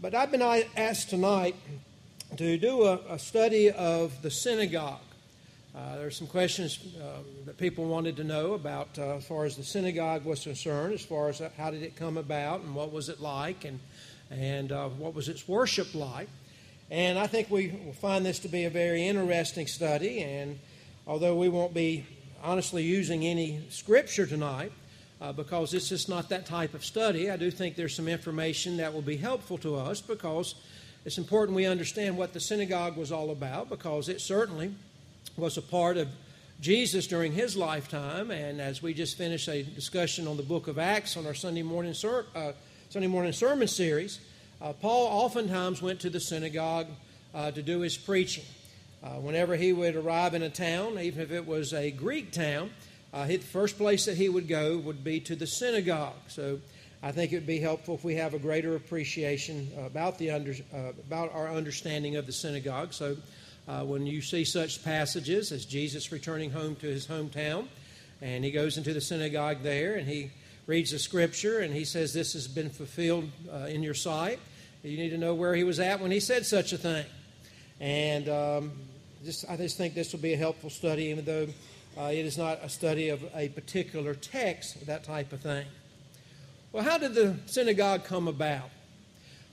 but I've been asked tonight to do a, a study of the synagogue. Uh, there are some questions uh, that people wanted to know about uh, as far as the synagogue was concerned, as far as how did it come about and what was it like and, and uh, what was its worship like. And I think we will find this to be a very interesting study. And although we won't be honestly using any scripture tonight, uh, because it's just not that type of study. I do think there's some information that will be helpful to us because it's important we understand what the synagogue was all about because it certainly was a part of Jesus during his lifetime. And as we just finished a discussion on the book of Acts on our Sunday morning, ser- uh, Sunday morning sermon series, uh, Paul oftentimes went to the synagogue uh, to do his preaching. Uh, whenever he would arrive in a town, even if it was a Greek town, uh, the first place that he would go would be to the synagogue. So I think it would be helpful if we have a greater appreciation about, the under, uh, about our understanding of the synagogue. So uh, when you see such passages as Jesus returning home to his hometown, and he goes into the synagogue there and he reads the scripture and he says, This has been fulfilled uh, in your sight. You need to know where he was at when he said such a thing. And um, just, I just think this will be a helpful study, even though it is not a study of a particular text, that type of thing. Well, how did the synagogue come about?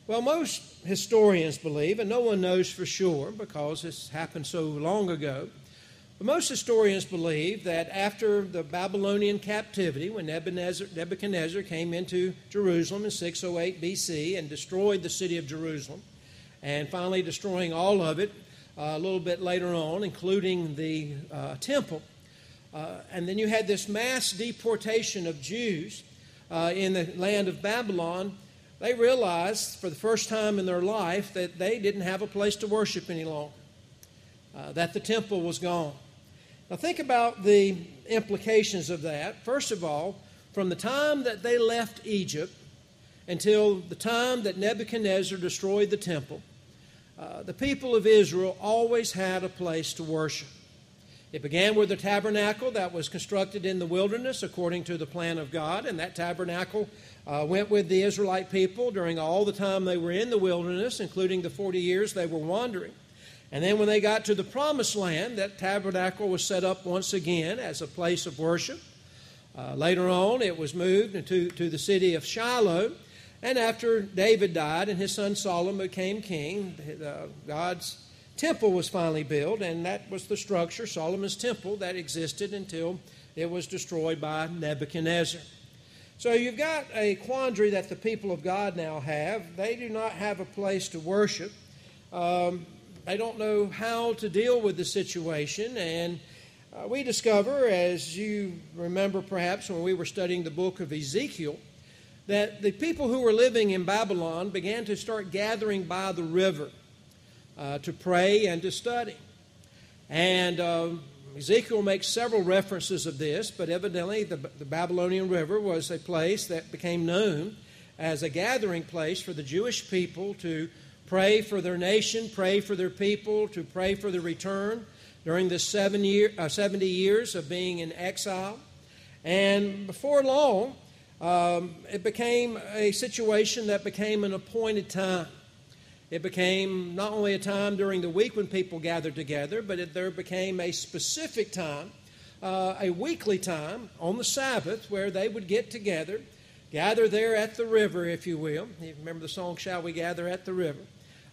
Well, most historians believe, and no one knows for sure because this happened so long ago, but most historians believe that after the Babylonian captivity, when Nebuchadnezzar, Nebuchadnezzar came into Jerusalem in 608 BC and destroyed the city of Jerusalem, and finally destroying all of it uh, a little bit later on, including the uh, temple, uh, and then you had this mass deportation of Jews uh, in the land of Babylon. They realized for the first time in their life that they didn't have a place to worship any longer, uh, that the temple was gone. Now, think about the implications of that. First of all, from the time that they left Egypt until the time that Nebuchadnezzar destroyed the temple, uh, the people of Israel always had a place to worship. It began with the tabernacle that was constructed in the wilderness according to the plan of God, and that tabernacle uh, went with the Israelite people during all the time they were in the wilderness, including the 40 years they were wandering. And then when they got to the promised land, that tabernacle was set up once again as a place of worship. Uh, later on, it was moved into to the city of Shiloh. And after David died and his son Solomon became king, uh, God's temple was finally built, and that was the structure, Solomon's temple, that existed until it was destroyed by Nebuchadnezzar. So you've got a quandary that the people of God now have. They do not have a place to worship. Um, they don't know how to deal with the situation, and uh, we discover, as you remember perhaps when we were studying the book of Ezekiel, that the people who were living in Babylon began to start gathering by the river uh, to pray and to study. And uh, Ezekiel makes several references of this, but evidently the, the Babylonian River was a place that became known as a gathering place for the Jewish people to pray for their nation, pray for their people, to pray for the return during the seven year, uh, 70 years of being in exile. And before long, um, it became a situation that became an appointed time. It became not only a time during the week when people gathered together, but it, there became a specific time, uh, a weekly time on the Sabbath where they would get together, gather there at the river, if you will. You remember the song, Shall We Gather at the River?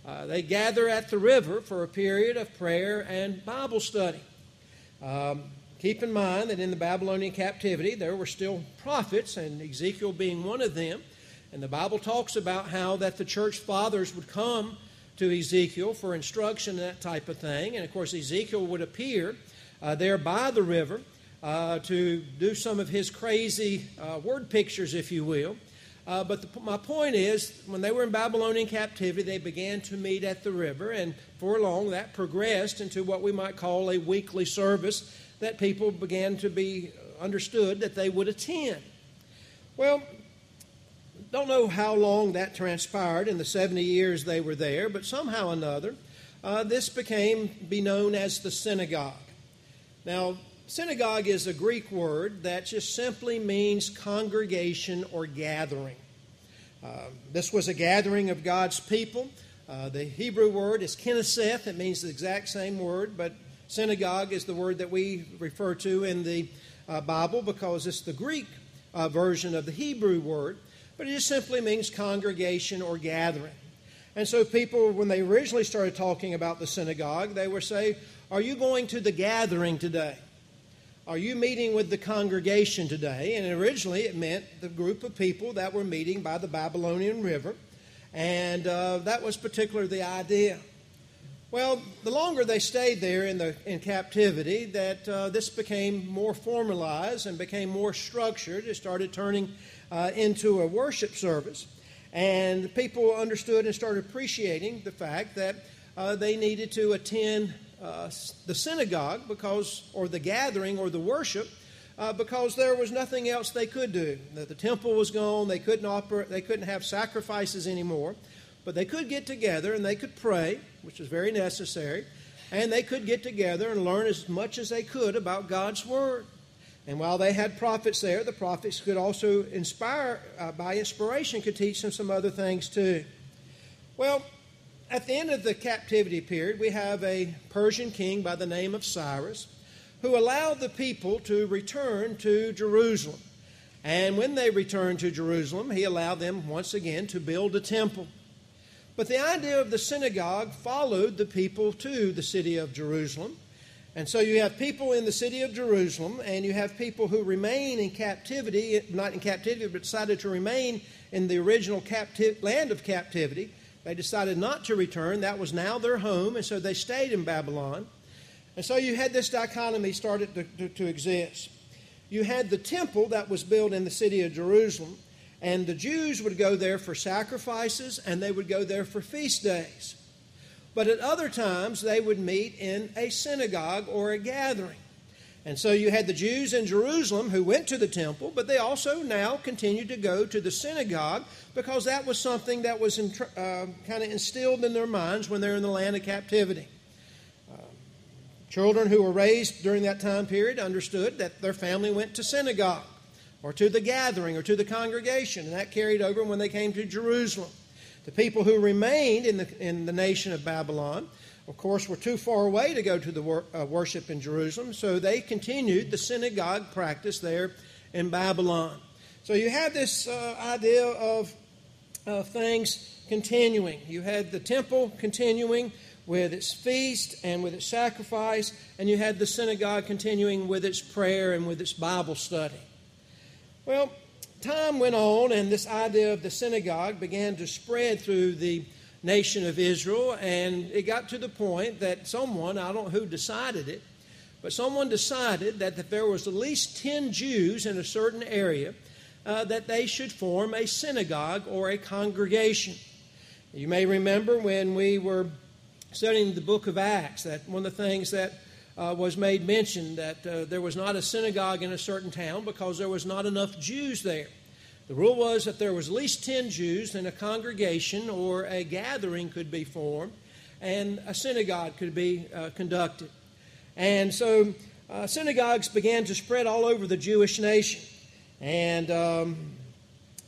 Uh, they gather at the river for a period of prayer and Bible study. Um, keep in mind that in the Babylonian captivity, there were still prophets, and Ezekiel being one of them. And the Bible talks about how that the church fathers would come to Ezekiel for instruction and that type of thing. And of course, Ezekiel would appear uh, there by the river uh, to do some of his crazy uh, word pictures, if you will. Uh, but the, my point is, when they were in Babylonian captivity, they began to meet at the river, and for long that progressed into what we might call a weekly service that people began to be understood that they would attend. Well, don't know how long that transpired in the 70 years they were there, but somehow or another, uh, this became be known as the synagogue. Now, synagogue is a Greek word that just simply means congregation or gathering. Uh, this was a gathering of God's people. Uh, the Hebrew word is Knesset. It means the exact same word, but synagogue is the word that we refer to in the uh, Bible because it's the Greek uh, version of the Hebrew word, but it just simply means congregation or gathering. And so people, when they originally started talking about the synagogue, they would say, Are you going to the gathering today? Are you meeting with the congregation today? And originally it meant the group of people that were meeting by the Babylonian River. And uh, that was particularly the idea. Well, the longer they stayed there in, the, in captivity, that uh, this became more formalized and became more structured. It started turning uh, into a worship service. And people understood and started appreciating the fact that uh, they needed to attend uh, the synagogue because, or the gathering or the worship, uh, because there was nothing else they could do. The, the temple was gone; they couldn't operate, they couldn't have sacrifices anymore, but they could get together and they could pray, which was very necessary, and they could get together and learn as much as they could about God's word. And while they had prophets there, the prophets could also inspire, uh, by inspiration, could teach them some other things too. Well, at the end of the captivity period, we have a Persian king by the name of Cyrus who allowed the people to return to Jerusalem. And when they returned to Jerusalem, he allowed them once again to build a temple. But the idea of the synagogue followed the people to the city of Jerusalem. And so you have people in the city of Jerusalem, and you have people who remain in captivity, not in captivity, but decided to remain in the original capti- land of captivity. They decided not to return. That was now their home, and so they stayed in Babylon. And so you had this dichotomy started to, to, to exist. You had the temple that was built in the city of Jerusalem, and the Jews would go there for sacrifices and they would go there for feast days. But at other times, they would meet in a synagogue or a gathering. And so you had the Jews in Jerusalem who went to the temple, but they also now continued to go to the synagogue because that was something that was uh, kind of instilled in their minds when they're in the land of captivity. Uh, children who were raised during that time period understood that their family went to synagogue or to the gathering or to the congregation, and that carried over when they came to Jerusalem. The people who remained in the, in the nation of Babylon of course, were too far away to go to the wor- uh, worship in Jerusalem, so they continued the synagogue practice there in Babylon. So you had this uh, idea of uh, things continuing. You had the temple continuing with its feast and with its sacrifice, and you had the synagogue continuing with its prayer and with its Bible study. Well, time went on, and this idea of the synagogue began to spread through the nation of Israel, and it got to the point that someone, I don't know who decided it, but someone decided that if there was at least 10 Jews in a certain area, uh, that they should form a synagogue or a congregation. You may remember when we were studying the book of Acts that one of the things that uh, was made mention that uh, there was not a synagogue in a certain town because there was not enough Jews there. The rule was that there was at least 10 Jews, then a congregation or a gathering could be formed, and a synagogue could be uh, conducted. And so uh, synagogues began to spread all over the Jewish nation. And um,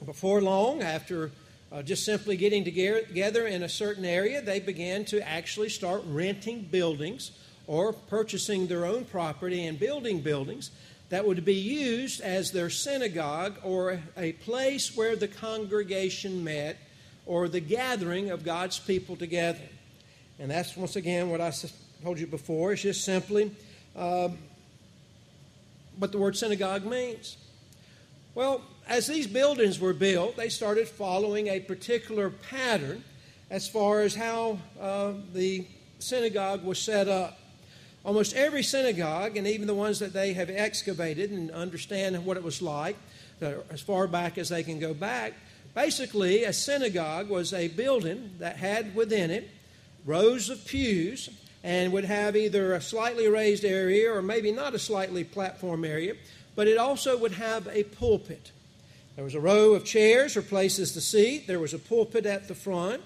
before long, after uh, just simply getting together in a certain area, they began to actually start renting buildings or purchasing their own property and building buildings that would be used as their synagogue or a place where the congregation met or the gathering of God's people together. And that's once again what I told you before. It's just simply um, what the word synagogue means. Well, as these buildings were built, they started following a particular pattern as far as how uh, the synagogue was set up. Almost every synagogue, and even the ones that they have excavated and understand what it was like, uh, as far back as they can go back, basically, a synagogue was a building that had within it rows of pews and would have either a slightly raised area or maybe not a slightly platform area, but it also would have a pulpit. There was a row of chairs or places to seat. There was a pulpit at the front.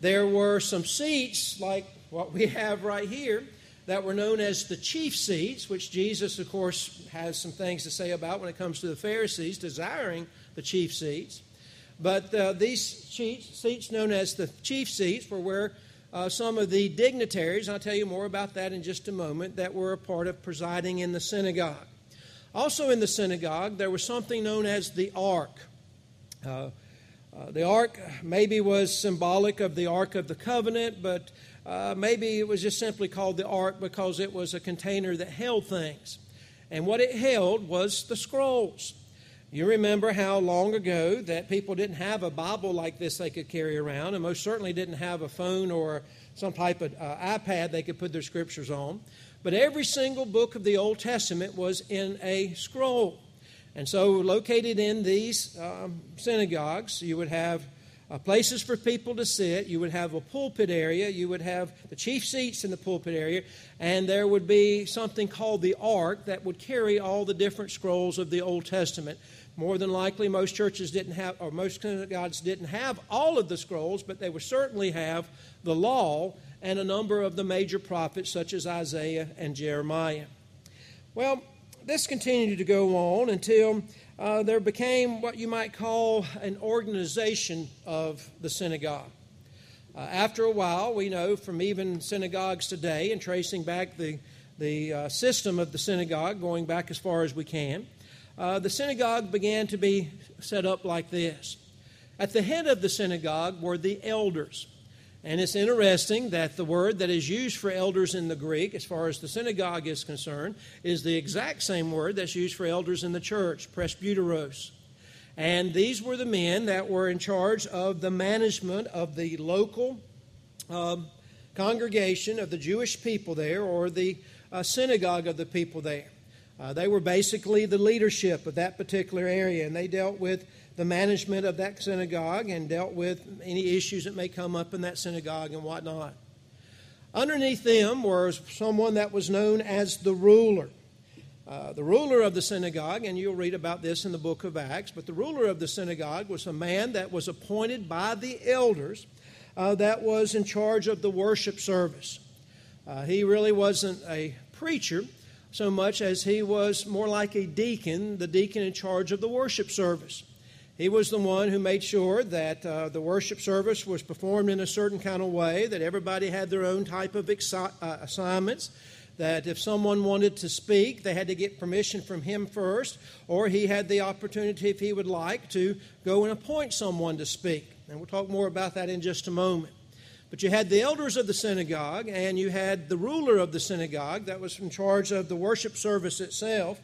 There were some seats like what we have right here that were known as the chief seats, which Jesus, of course, has some things to say about when it comes to the Pharisees desiring the chief seats. But uh, these seats, known as the chief seats, were where uh, some of the dignitaries, I'll tell you more about that in just a moment, that were a part of presiding in the synagogue. Also in the synagogue, there was something known as the ark. Uh, uh, the ark maybe was symbolic of the Ark of the Covenant, but uh, maybe it was just simply called the ark because it was a container that held things. And what it held was the scrolls. You remember how long ago that people didn't have a Bible like this they could carry around, and most certainly didn't have a phone or some type of uh, iPad they could put their scriptures on. But every single book of the Old Testament was in a scroll. And so, located in these um, synagogues, you would have uh, places for people to sit. You would have a pulpit area. You would have the chief seats in the pulpit area. And there would be something called the ark that would carry all the different scrolls of the Old Testament. More than likely, most churches didn't have, or most synagogues didn't have all of the scrolls, but they would certainly have the law and a number of the major prophets, such as Isaiah and Jeremiah. Well, this continued to go on until uh, there became what you might call an organization of the synagogue. Uh, after a while, we know from even synagogues today and tracing back the, the uh, system of the synagogue, going back as far as we can, uh, the synagogue began to be set up like this. At the head of the synagogue were the elders. And it's interesting that the word that is used for elders in the Greek, as far as the synagogue is concerned, is the exact same word that's used for elders in the church, presbyteros. And these were the men that were in charge of the management of the local um, congregation of the Jewish people there, or the uh, synagogue of the people there. Uh, they were basically the leadership of that particular area, and they dealt with the management of that synagogue and dealt with any issues that may come up in that synagogue and whatnot. Underneath them was someone that was known as the ruler. Uh, the ruler of the synagogue, and you'll read about this in the book of Acts, but the ruler of the synagogue was a man that was appointed by the elders uh, that was in charge of the worship service. Uh, he really wasn't a preacher, so much as he was more like a deacon, the deacon in charge of the worship service. He was the one who made sure that uh, the worship service was performed in a certain kind of way, that everybody had their own type of exi- uh, assignments, that if someone wanted to speak, they had to get permission from him first, or he had the opportunity, if he would like, to go and appoint someone to speak. And we'll talk more about that in just a moment. But you had the elders of the synagogue, and you had the ruler of the synagogue that was in charge of the worship service itself.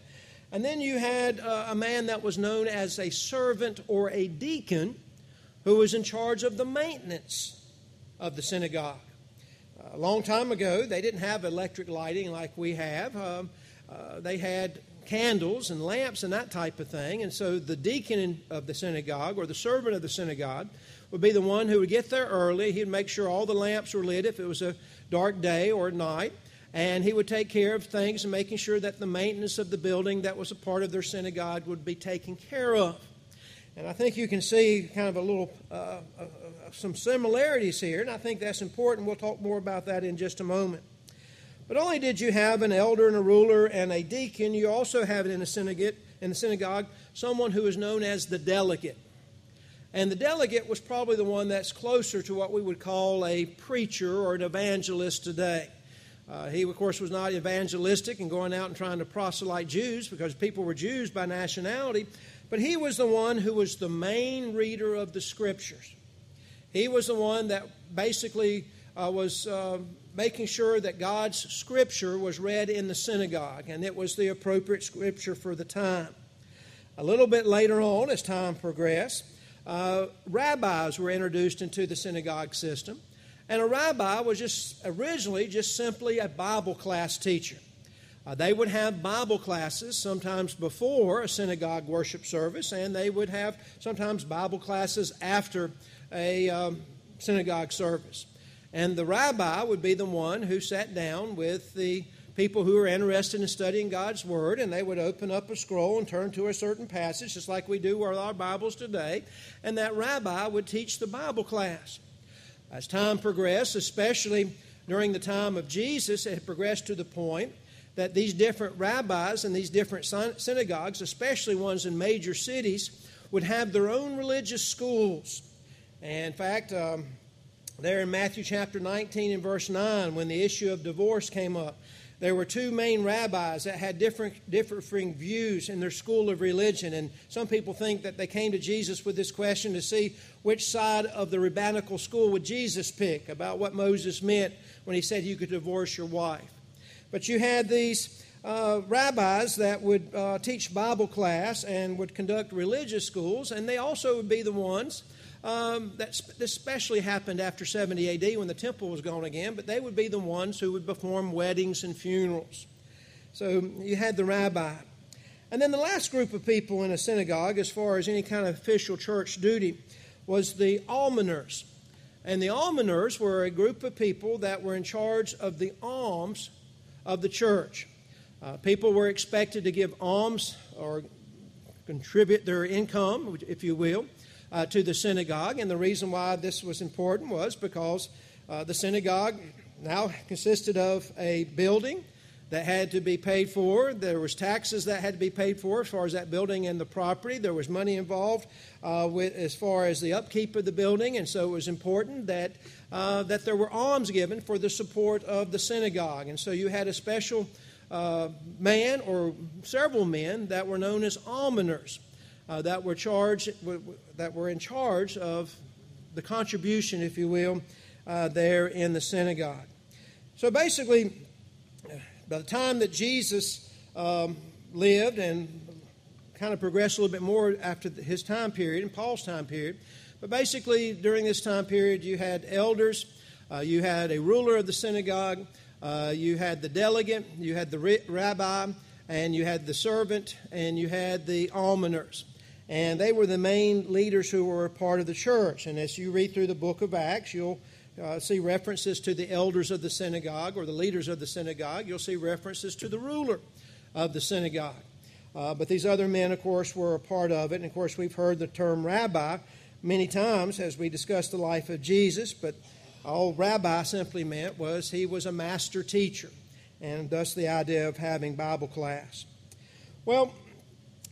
And then you had uh, a man that was known as a servant or a deacon who was in charge of the maintenance of the synagogue. A long time ago, they didn't have electric lighting like we have. Um, uh, they had candles and lamps and that type of thing. And so the deacon of the synagogue or the servant of the synagogue would be the one who would get there early. He'd make sure all the lamps were lit if it was a dark day or night. And he would take care of things and making sure that the maintenance of the building that was a part of their synagogue would be taken care of. And I think you can see kind of a little, uh, uh, uh some similarities here, and I think that's important. We'll talk more about that in just a moment. But only did you have an elder and a ruler and a deacon, you also have it in, a synagogue, in the synagogue someone who is known as the delegate. And the delegate was probably the one that's closer to what we would call a preacher or an evangelist today. Uh, he, of course, was not evangelistic and going out and trying to proselyte Jews because people were Jews by nationality, but he was the one who was the main reader of the scriptures. He was the one that basically uh, was uh, making sure that God's scripture was read in the synagogue and it was the appropriate scripture for the time. A little bit later on, as time progressed, uh, rabbis were introduced into the synagogue system. And a rabbi was just originally just simply a Bible class teacher. Uh, they would have Bible classes sometimes before a synagogue worship service, and they would have sometimes Bible classes after a um, synagogue service. And the rabbi would be the one who sat down with the people who were interested in studying God's Word, and they would open up a scroll and turn to a certain passage, just like we do with our Bibles today, and that rabbi would teach the Bible class. As time progressed, especially during the time of Jesus, it had progressed to the point that these different rabbis and these different synagogues, especially ones in major cities, would have their own religious schools. And in fact, um, there in Matthew chapter 19 and verse 9, when the issue of divorce came up, there were two main rabbis that had different, differing views in their school of religion. And some people think that they came to Jesus with this question to see which side of the rabbinical school would Jesus pick about what Moses meant when he said you could divorce your wife. But you had these uh, rabbis that would uh, teach Bible class and would conduct religious schools, and they also would be the ones um, that especially happened after 70 AD when the temple was gone again, but they would be the ones who would perform weddings and funerals. So you had the rabbi. And then the last group of people in a synagogue, as far as any kind of official church duty, was the almoners. And the almoners were a group of people that were in charge of the alms of the church. Uh, people were expected to give alms or contribute their income, if you will, uh, to the synagogue. And the reason why this was important was because uh, the synagogue now consisted of a building that had to be paid for. There was taxes that had to be paid for as far as that building and the property. There was money involved uh, with, as far as the upkeep of the building, and so it was important that uh, that there were alms given for the support of the synagogue. And so you had a special uh, man or several men that were known as almoners uh, that were charged that were in charge of the contribution, if you will, uh, there in the synagogue. So basically, by the time that Jesus um, lived and kind of progressed a little bit more after his time period and Paul's time period, but basically during this time period, you had elders, uh, you had a ruler of the synagogue, uh, you had the delegate, you had the rabbi, and you had the servant, and you had the almoners and they were the main leaders who were a part of the church. And as you read through the book of Acts, you'll uh, see references to the elders of the synagogue or the leaders of the synagogue. You'll see references to the ruler of the synagogue. Uh, but these other men, of course, were a part of it. And of course, we've heard the term rabbi many times as we discuss the life of Jesus. But all rabbi simply meant was he was a master teacher, and thus the idea of having Bible class. Well,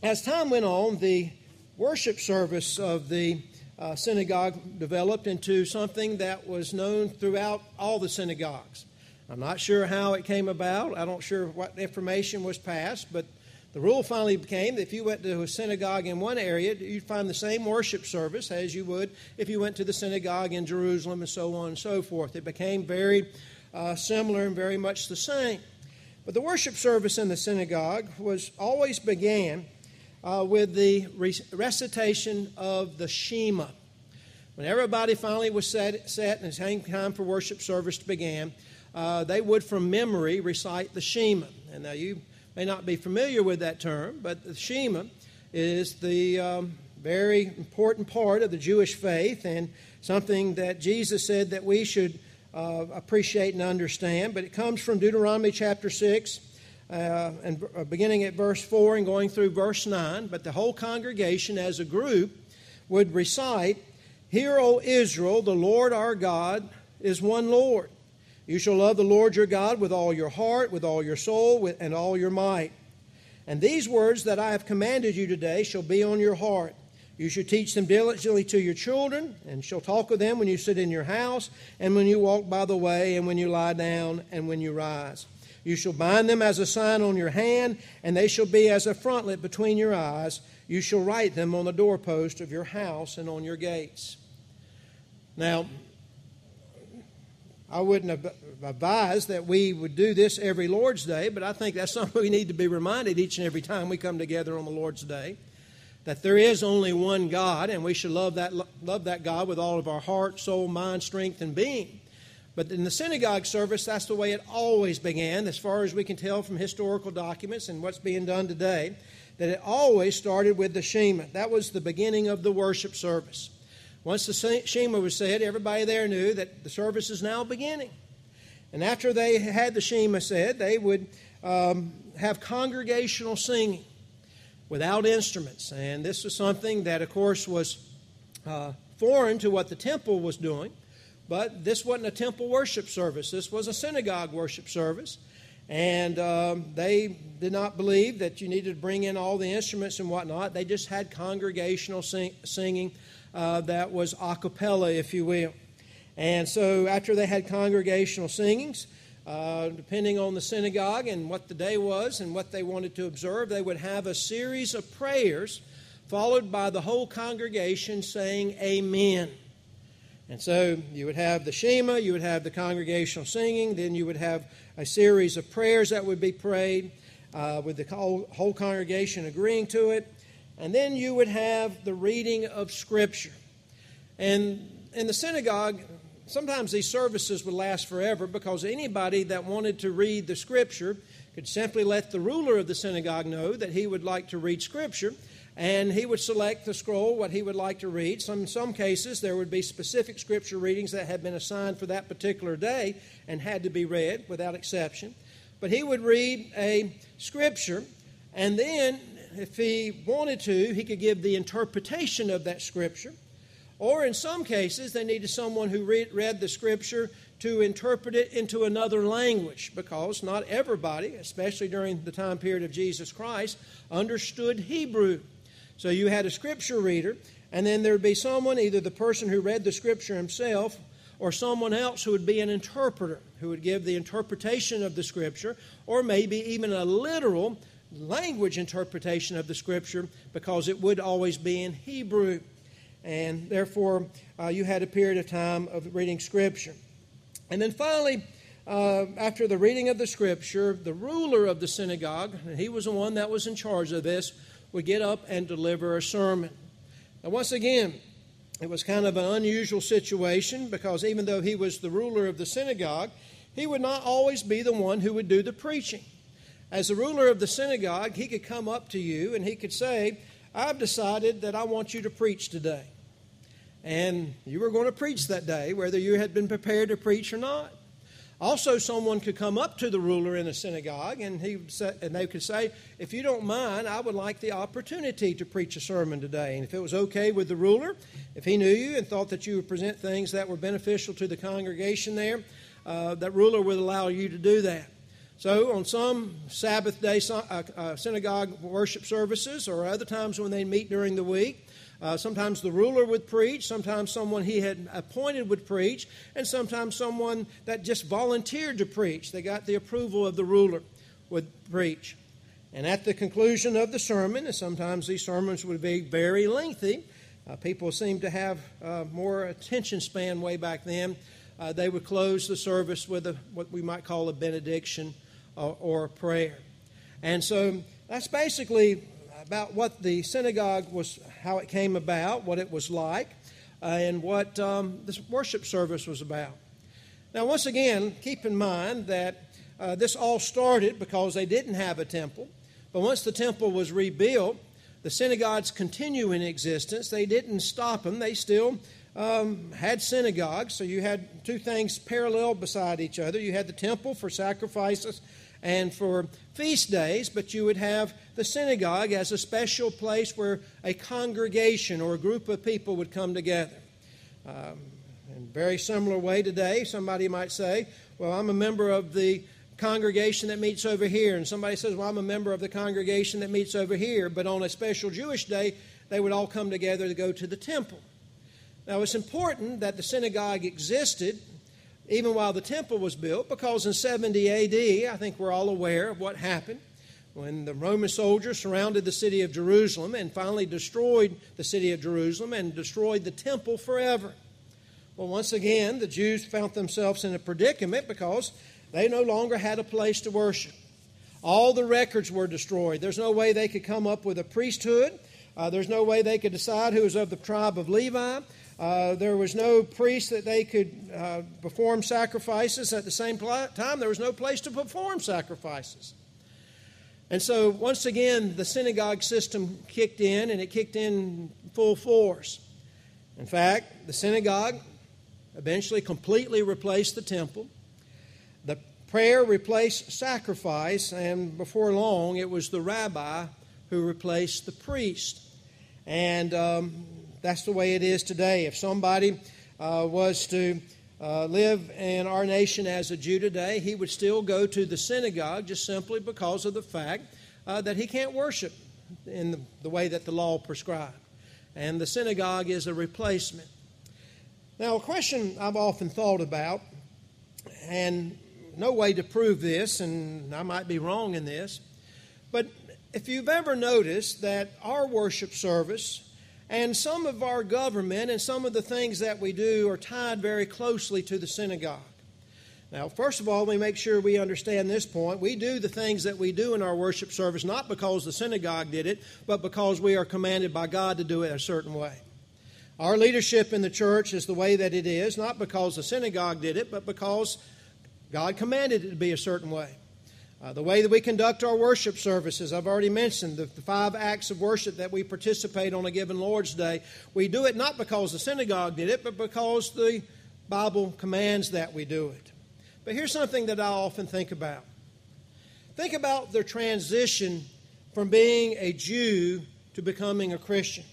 as time went on, the worship service of the uh, synagogue developed into something that was known throughout all the synagogues. I'm not sure how it came about. I don't sure what information was passed, but the rule finally became that if you went to a synagogue in one area, you'd find the same worship service as you would if you went to the synagogue in Jerusalem and so on and so forth. It became very uh, similar and very much the same. But the worship service in the synagogue was always began uh, with the recitation of the Shema. When everybody finally was set, set and it came time for worship service to begin, uh, they would from memory recite the Shema. And now you may not be familiar with that term, but the Shema is the um, very important part of the Jewish faith and something that Jesus said that we should uh, appreciate and understand. But it comes from Deuteronomy chapter 6, uh, and uh, beginning at verse 4 and going through verse 9. But the whole congregation as a group would recite, Hear, O Israel, the Lord our God is one Lord. You shall love the Lord your God with all your heart, with all your soul, with, and all your might. And these words that I have commanded you today shall be on your heart. You shall teach them diligently to your children, and shall talk with them when you sit in your house, and when you walk by the way, and when you lie down, and when you rise. You shall bind them as a sign on your hand, and they shall be as a frontlet between your eyes. You shall write them on the doorpost of your house and on your gates. Now, I wouldn't advise that we would do this every Lord's Day, but I think that's something we need to be reminded each and every time we come together on the Lord's Day. That there is only one God, and we should love that, love that God with all of our heart, soul, mind, strength, and being. But in the synagogue service, that's the way it always began, as far as we can tell from historical documents and what's being done today, that it always started with the Shema. That was the beginning of the worship service. Once the Shema was said, everybody there knew that the service is now beginning. And after they had the Shema said, they would um, have congregational singing without instruments. And this was something that, of course, was uh, foreign to what the temple was doing. But this wasn't a temple worship service, this was a synagogue worship service. And um, they did not believe that you needed to bring in all the instruments and whatnot. They just had congregational sing- singing uh, that was a cappella, if you will. And so after they had congregational singings, uh, depending on the synagogue and what the day was and what they wanted to observe, they would have a series of prayers followed by the whole congregation saying Amen. And so you would have the Shema, you would have the congregational singing, then you would have a series of prayers that would be prayed uh, with the whole, whole congregation agreeing to it. And then you would have the reading of Scripture. And in the synagogue, sometimes these services would last forever because anybody that wanted to read the Scripture could simply let the ruler of the synagogue know that he would like to read Scripture and he would select the scroll, what he would like to read. Some, in some cases, there would be specific scripture readings that had been assigned for that particular day and had to be read without exception. But he would read a scripture, and then, if he wanted to, he could give the interpretation of that scripture. Or in some cases, they needed someone who read, read the scripture to interpret it into another language because not everybody, especially during the time period of Jesus Christ, understood Hebrew. So you had a scripture reader, and then there would be someone, either the person who read the scripture himself or someone else who would be an interpreter, who would give the interpretation of the scripture, or maybe even a literal language interpretation of the scripture because it would always be in Hebrew. And therefore, uh, you had a period of time of reading scripture. And then finally, uh, after the reading of the scripture, the ruler of the synagogue, he was the one that was in charge of this, would get up and deliver a sermon. Now, once again, it was kind of an unusual situation because even though he was the ruler of the synagogue, he would not always be the one who would do the preaching. As the ruler of the synagogue, he could come up to you and he could say, I've decided that I want you to preach today. And you were going to preach that day, whether you had been prepared to preach or not. Also, someone could come up to the ruler in a synagogue and, he and they could say, If you don't mind, I would like the opportunity to preach a sermon today. And if it was okay with the ruler, if he knew you and thought that you would present things that were beneficial to the congregation there, uh, that ruler would allow you to do that. So, on some Sabbath day uh, uh, synagogue worship services or other times when they meet during the week, uh, sometimes the ruler would preach, sometimes someone he had appointed would preach, and sometimes someone that just volunteered to preach. They got the approval of the ruler would preach. And at the conclusion of the sermon, and sometimes these sermons would be very lengthy, uh, people seemed to have uh, more attention span way back then. Uh, they would close the service with a, what we might call a benediction or, or a prayer. And so that's basically about what the synagogue was, how it came about, what it was like, uh, and what um, this worship service was about. Now, once again, keep in mind that uh, this all started because they didn't have a temple. But once the temple was rebuilt, the synagogues continue in existence. They didn't stop them, they still um, had synagogues. So you had two things parallel beside each other. You had the temple for sacrifices and for feast days, but you would have the synagogue as a special place where a congregation or a group of people would come together. Um, in a very similar way today, somebody might say, Well, I'm a member of the congregation that meets over here. And somebody says, Well, I'm a member of the congregation that meets over here. But on a special Jewish day, they would all come together to go to the temple. Now, it's important that the synagogue existed even while the temple was built, because in 70 AD, I think we're all aware of what happened when the Roman soldiers surrounded the city of Jerusalem and finally destroyed the city of Jerusalem and destroyed the temple forever. Well, once again, the Jews found themselves in a predicament because they no longer had a place to worship. All the records were destroyed. There's no way they could come up with a priesthood. Uh, there's no way they could decide who was of the tribe of Levi. Uh, there was no priest that they could uh, perform sacrifices. At the same time, there was no place to perform sacrifices. And so, once again, the synagogue system kicked in, and it kicked in full force. In fact, the synagogue eventually completely replaced the temple. The prayer replaced sacrifice, and before long, it was the rabbi who replaced the priest. And um, that's the way it is today. If somebody uh, was to uh, live in our nation as a Jew today, he would still go to the synagogue just simply because of the fact uh, that he can't worship in the, the way that the law prescribed. And the synagogue is a replacement. Now, a question I've often thought about, and no way to prove this, and I might be wrong in this, but if you've ever noticed that our worship service and some of our government and some of the things that we do are tied very closely to the synagogue. Now, first of all, we make sure we understand this point. We do the things that we do in our worship service not because the synagogue did it, but because we are commanded by God to do it a certain way. Our leadership in the church is the way that it is, not because the synagogue did it, but because God commanded it to be a certain way. Uh, the way that we conduct our worship services, I've already mentioned the, the, five acts of worship that we participate on a given Lord's Day. We do it not because the synagogue did it, but because the Bible commands that we do it. But here's something that I often think about think about the transition from being a Jew to becoming a Christian.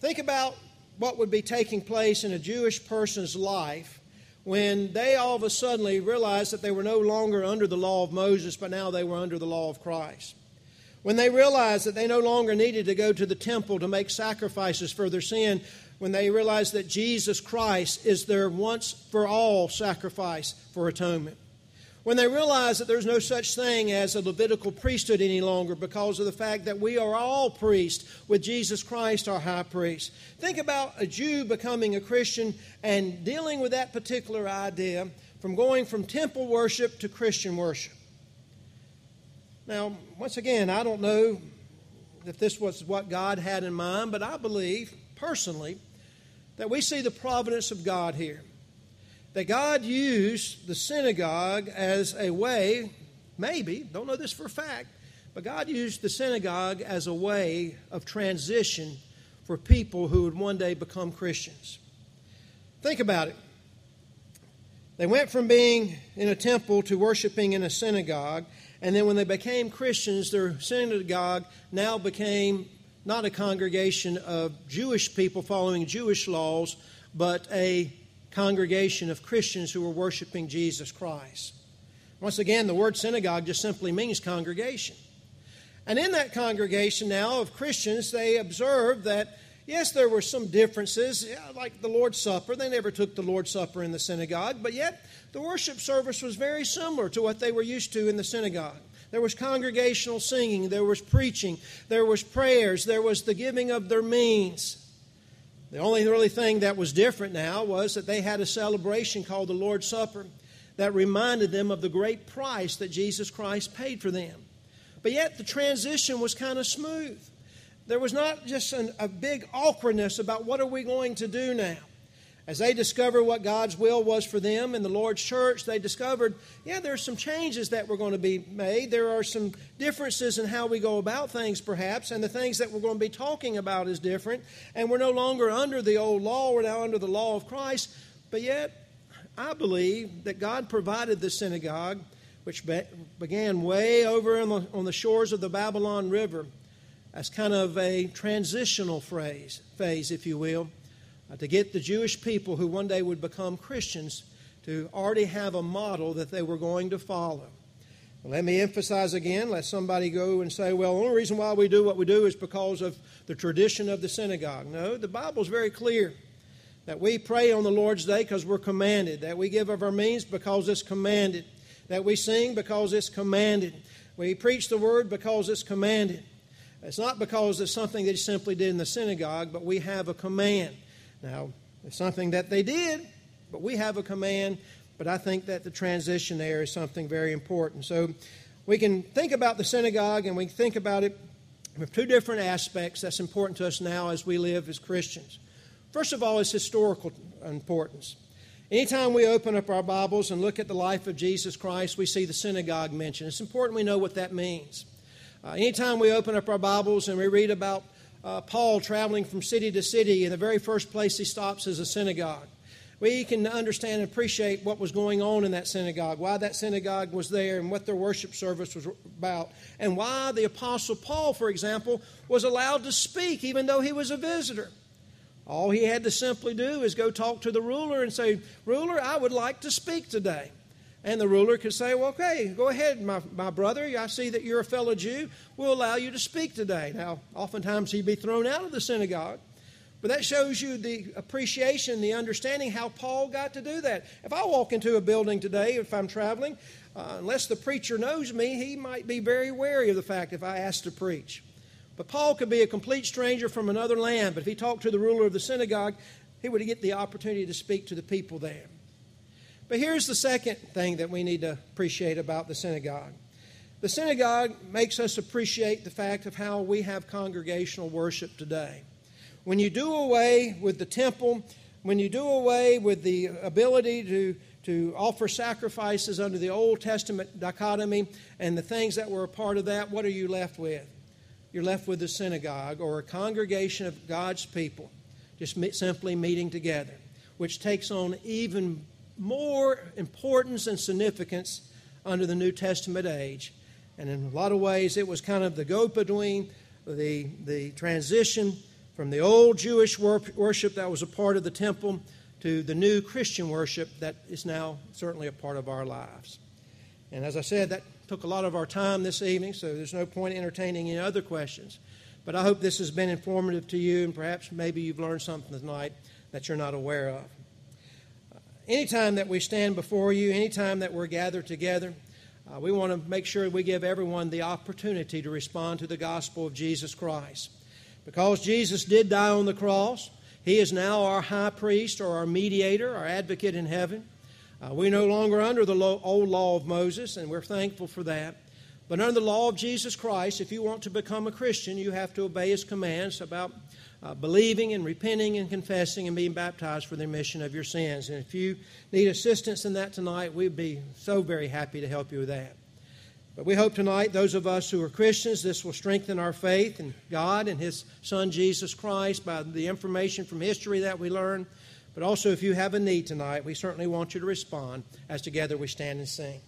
Think about what would be taking place in a Jewish person's life when they all of a sudden realized that they were no longer under the law of Moses, but now they were under the law of Christ. When they realized that they no longer needed to go to the temple to make sacrifices for their sin, when they realized that Jesus Christ is their once for all sacrifice for atonement when they realize that there's no such thing as a Levitical priesthood any longer because of the fact that we are all priests with Jesus Christ, our high priest. Think about a Jew becoming a Christian and dealing with that particular idea from going from temple worship to Christian worship. Now, once again, I don't know if this was what God had in mind, but I believe personally that we see the providence of God here that God used the synagogue as a way, maybe, don't know this for a fact, but God used the synagogue as a way of transition for people who would one day become Christians. Think about it. They went from being in a temple to worshiping in a synagogue, and then when they became Christians, their synagogue now became not a congregation of Jewish people following Jewish laws, but a congregation of Christians who were worshiping Jesus Christ. Once again, the word synagogue just simply means congregation. And in that congregation now of Christians, they observed that, yes, there were some differences, like the Lord's Supper. They never took the Lord's Supper in the synagogue, but yet the worship service was very similar to what they were used to in the synagogue. There was congregational singing, there was preaching, there was prayers, there was the giving of their means. The only really thing that was different now was that they had a celebration called the Lord's Supper that reminded them of the great price that Jesus Christ paid for them. But yet the transition was kind of smooth. There was not just an, a big awkwardness about what are we going to do now. As they discovered what God's will was for them in the Lord's church, they discovered, yeah, there's some changes that were going to be made. There are some differences in how we go about things, perhaps, and the things that we're going to be talking about is different. And we're no longer under the old law, we're now under the law of Christ. But yet, I believe that God provided the synagogue, which be- began way over on the, on the shores of the Babylon River, as kind of a transitional phrase, phase, if you will Uh, to get the Jewish people who one day would become Christians to already have a model that they were going to follow. Let me emphasize again, let somebody go and say, well, the only reason why we do what we do is because of the tradition of the synagogue. No, the Bible is very clear that we pray on the Lord's Day because we're commanded, that we give of our means because it's commanded, that we sing because it's commanded, we preach the word because it's commanded. It's not because it's something they simply did in the synagogue, but we have a command. Now, it's something that they did, but we have a command. But I think that the transition there is something very important. So we can think about the synagogue and we think about it with two different aspects that's important to us now as we live as Christians. First of all, its historical importance. Anytime we open up our Bibles and look at the life of Jesus Christ, we see the synagogue mentioned. It's important we know what that means. Uh, anytime we open up our Bibles and we read about uh, Paul traveling from city to city, and the very first place he stops is a synagogue. We can understand and appreciate what was going on in that synagogue, why that synagogue was there, and what their worship service was about, and why the Apostle Paul, for example, was allowed to speak even though he was a visitor. All he had to simply do is go talk to the ruler and say, Ruler, I would like to speak today. And the ruler could say, Well, okay, go ahead, my, my brother. I see that you're a fellow Jew. We'll allow you to speak today. Now, oftentimes he'd be thrown out of the synagogue. But that shows you the appreciation, the understanding how Paul got to do that. If I walk into a building today, if I'm traveling, uh, unless the preacher knows me, he might be very wary of the fact if I ask to preach. But Paul could be a complete stranger from another land, but if he talked to the ruler of the synagogue, he would get the opportunity to speak to the people there. But here's the second thing that we need to appreciate about the synagogue. The synagogue makes us appreciate the fact of how we have congregational worship today. When you do away with the temple, when you do away with the ability to, to offer sacrifices under the Old Testament dichotomy and the things that were a part of that, what are you left with? You're left with a synagogue or a congregation of God's people just simply meeting together, which takes on even more importance and significance under the New Testament age. And in a lot of ways, it was kind of the go between the, the transition from the old Jewish worship that was a part of the temple to the new Christian worship that is now certainly a part of our lives. And as I said, that took a lot of our time this evening, so there's no point entertaining any other questions. But I hope this has been informative to you, and perhaps maybe you've learned something tonight that you're not aware of. Anytime that we stand before you, anytime that we're gathered together, uh, we want to make sure we give everyone the opportunity to respond to the gospel of Jesus Christ. Because Jesus did die on the cross, He is now our high priest or our mediator, our advocate in heaven. Uh, we're no longer under the old law of Moses, and we're thankful for that. But under the law of Jesus Christ, if you want to become a Christian, you have to obey His commands about uh, believing and repenting and confessing and being baptized for the remission of your sins. And if you need assistance in that tonight, we'd be so very happy to help you with that. But we hope tonight, those of us who are Christians, this will strengthen our faith in God and His Son Jesus Christ by the information from history that we learn. But also, if you have a need tonight, we certainly want you to respond as together we stand and sing.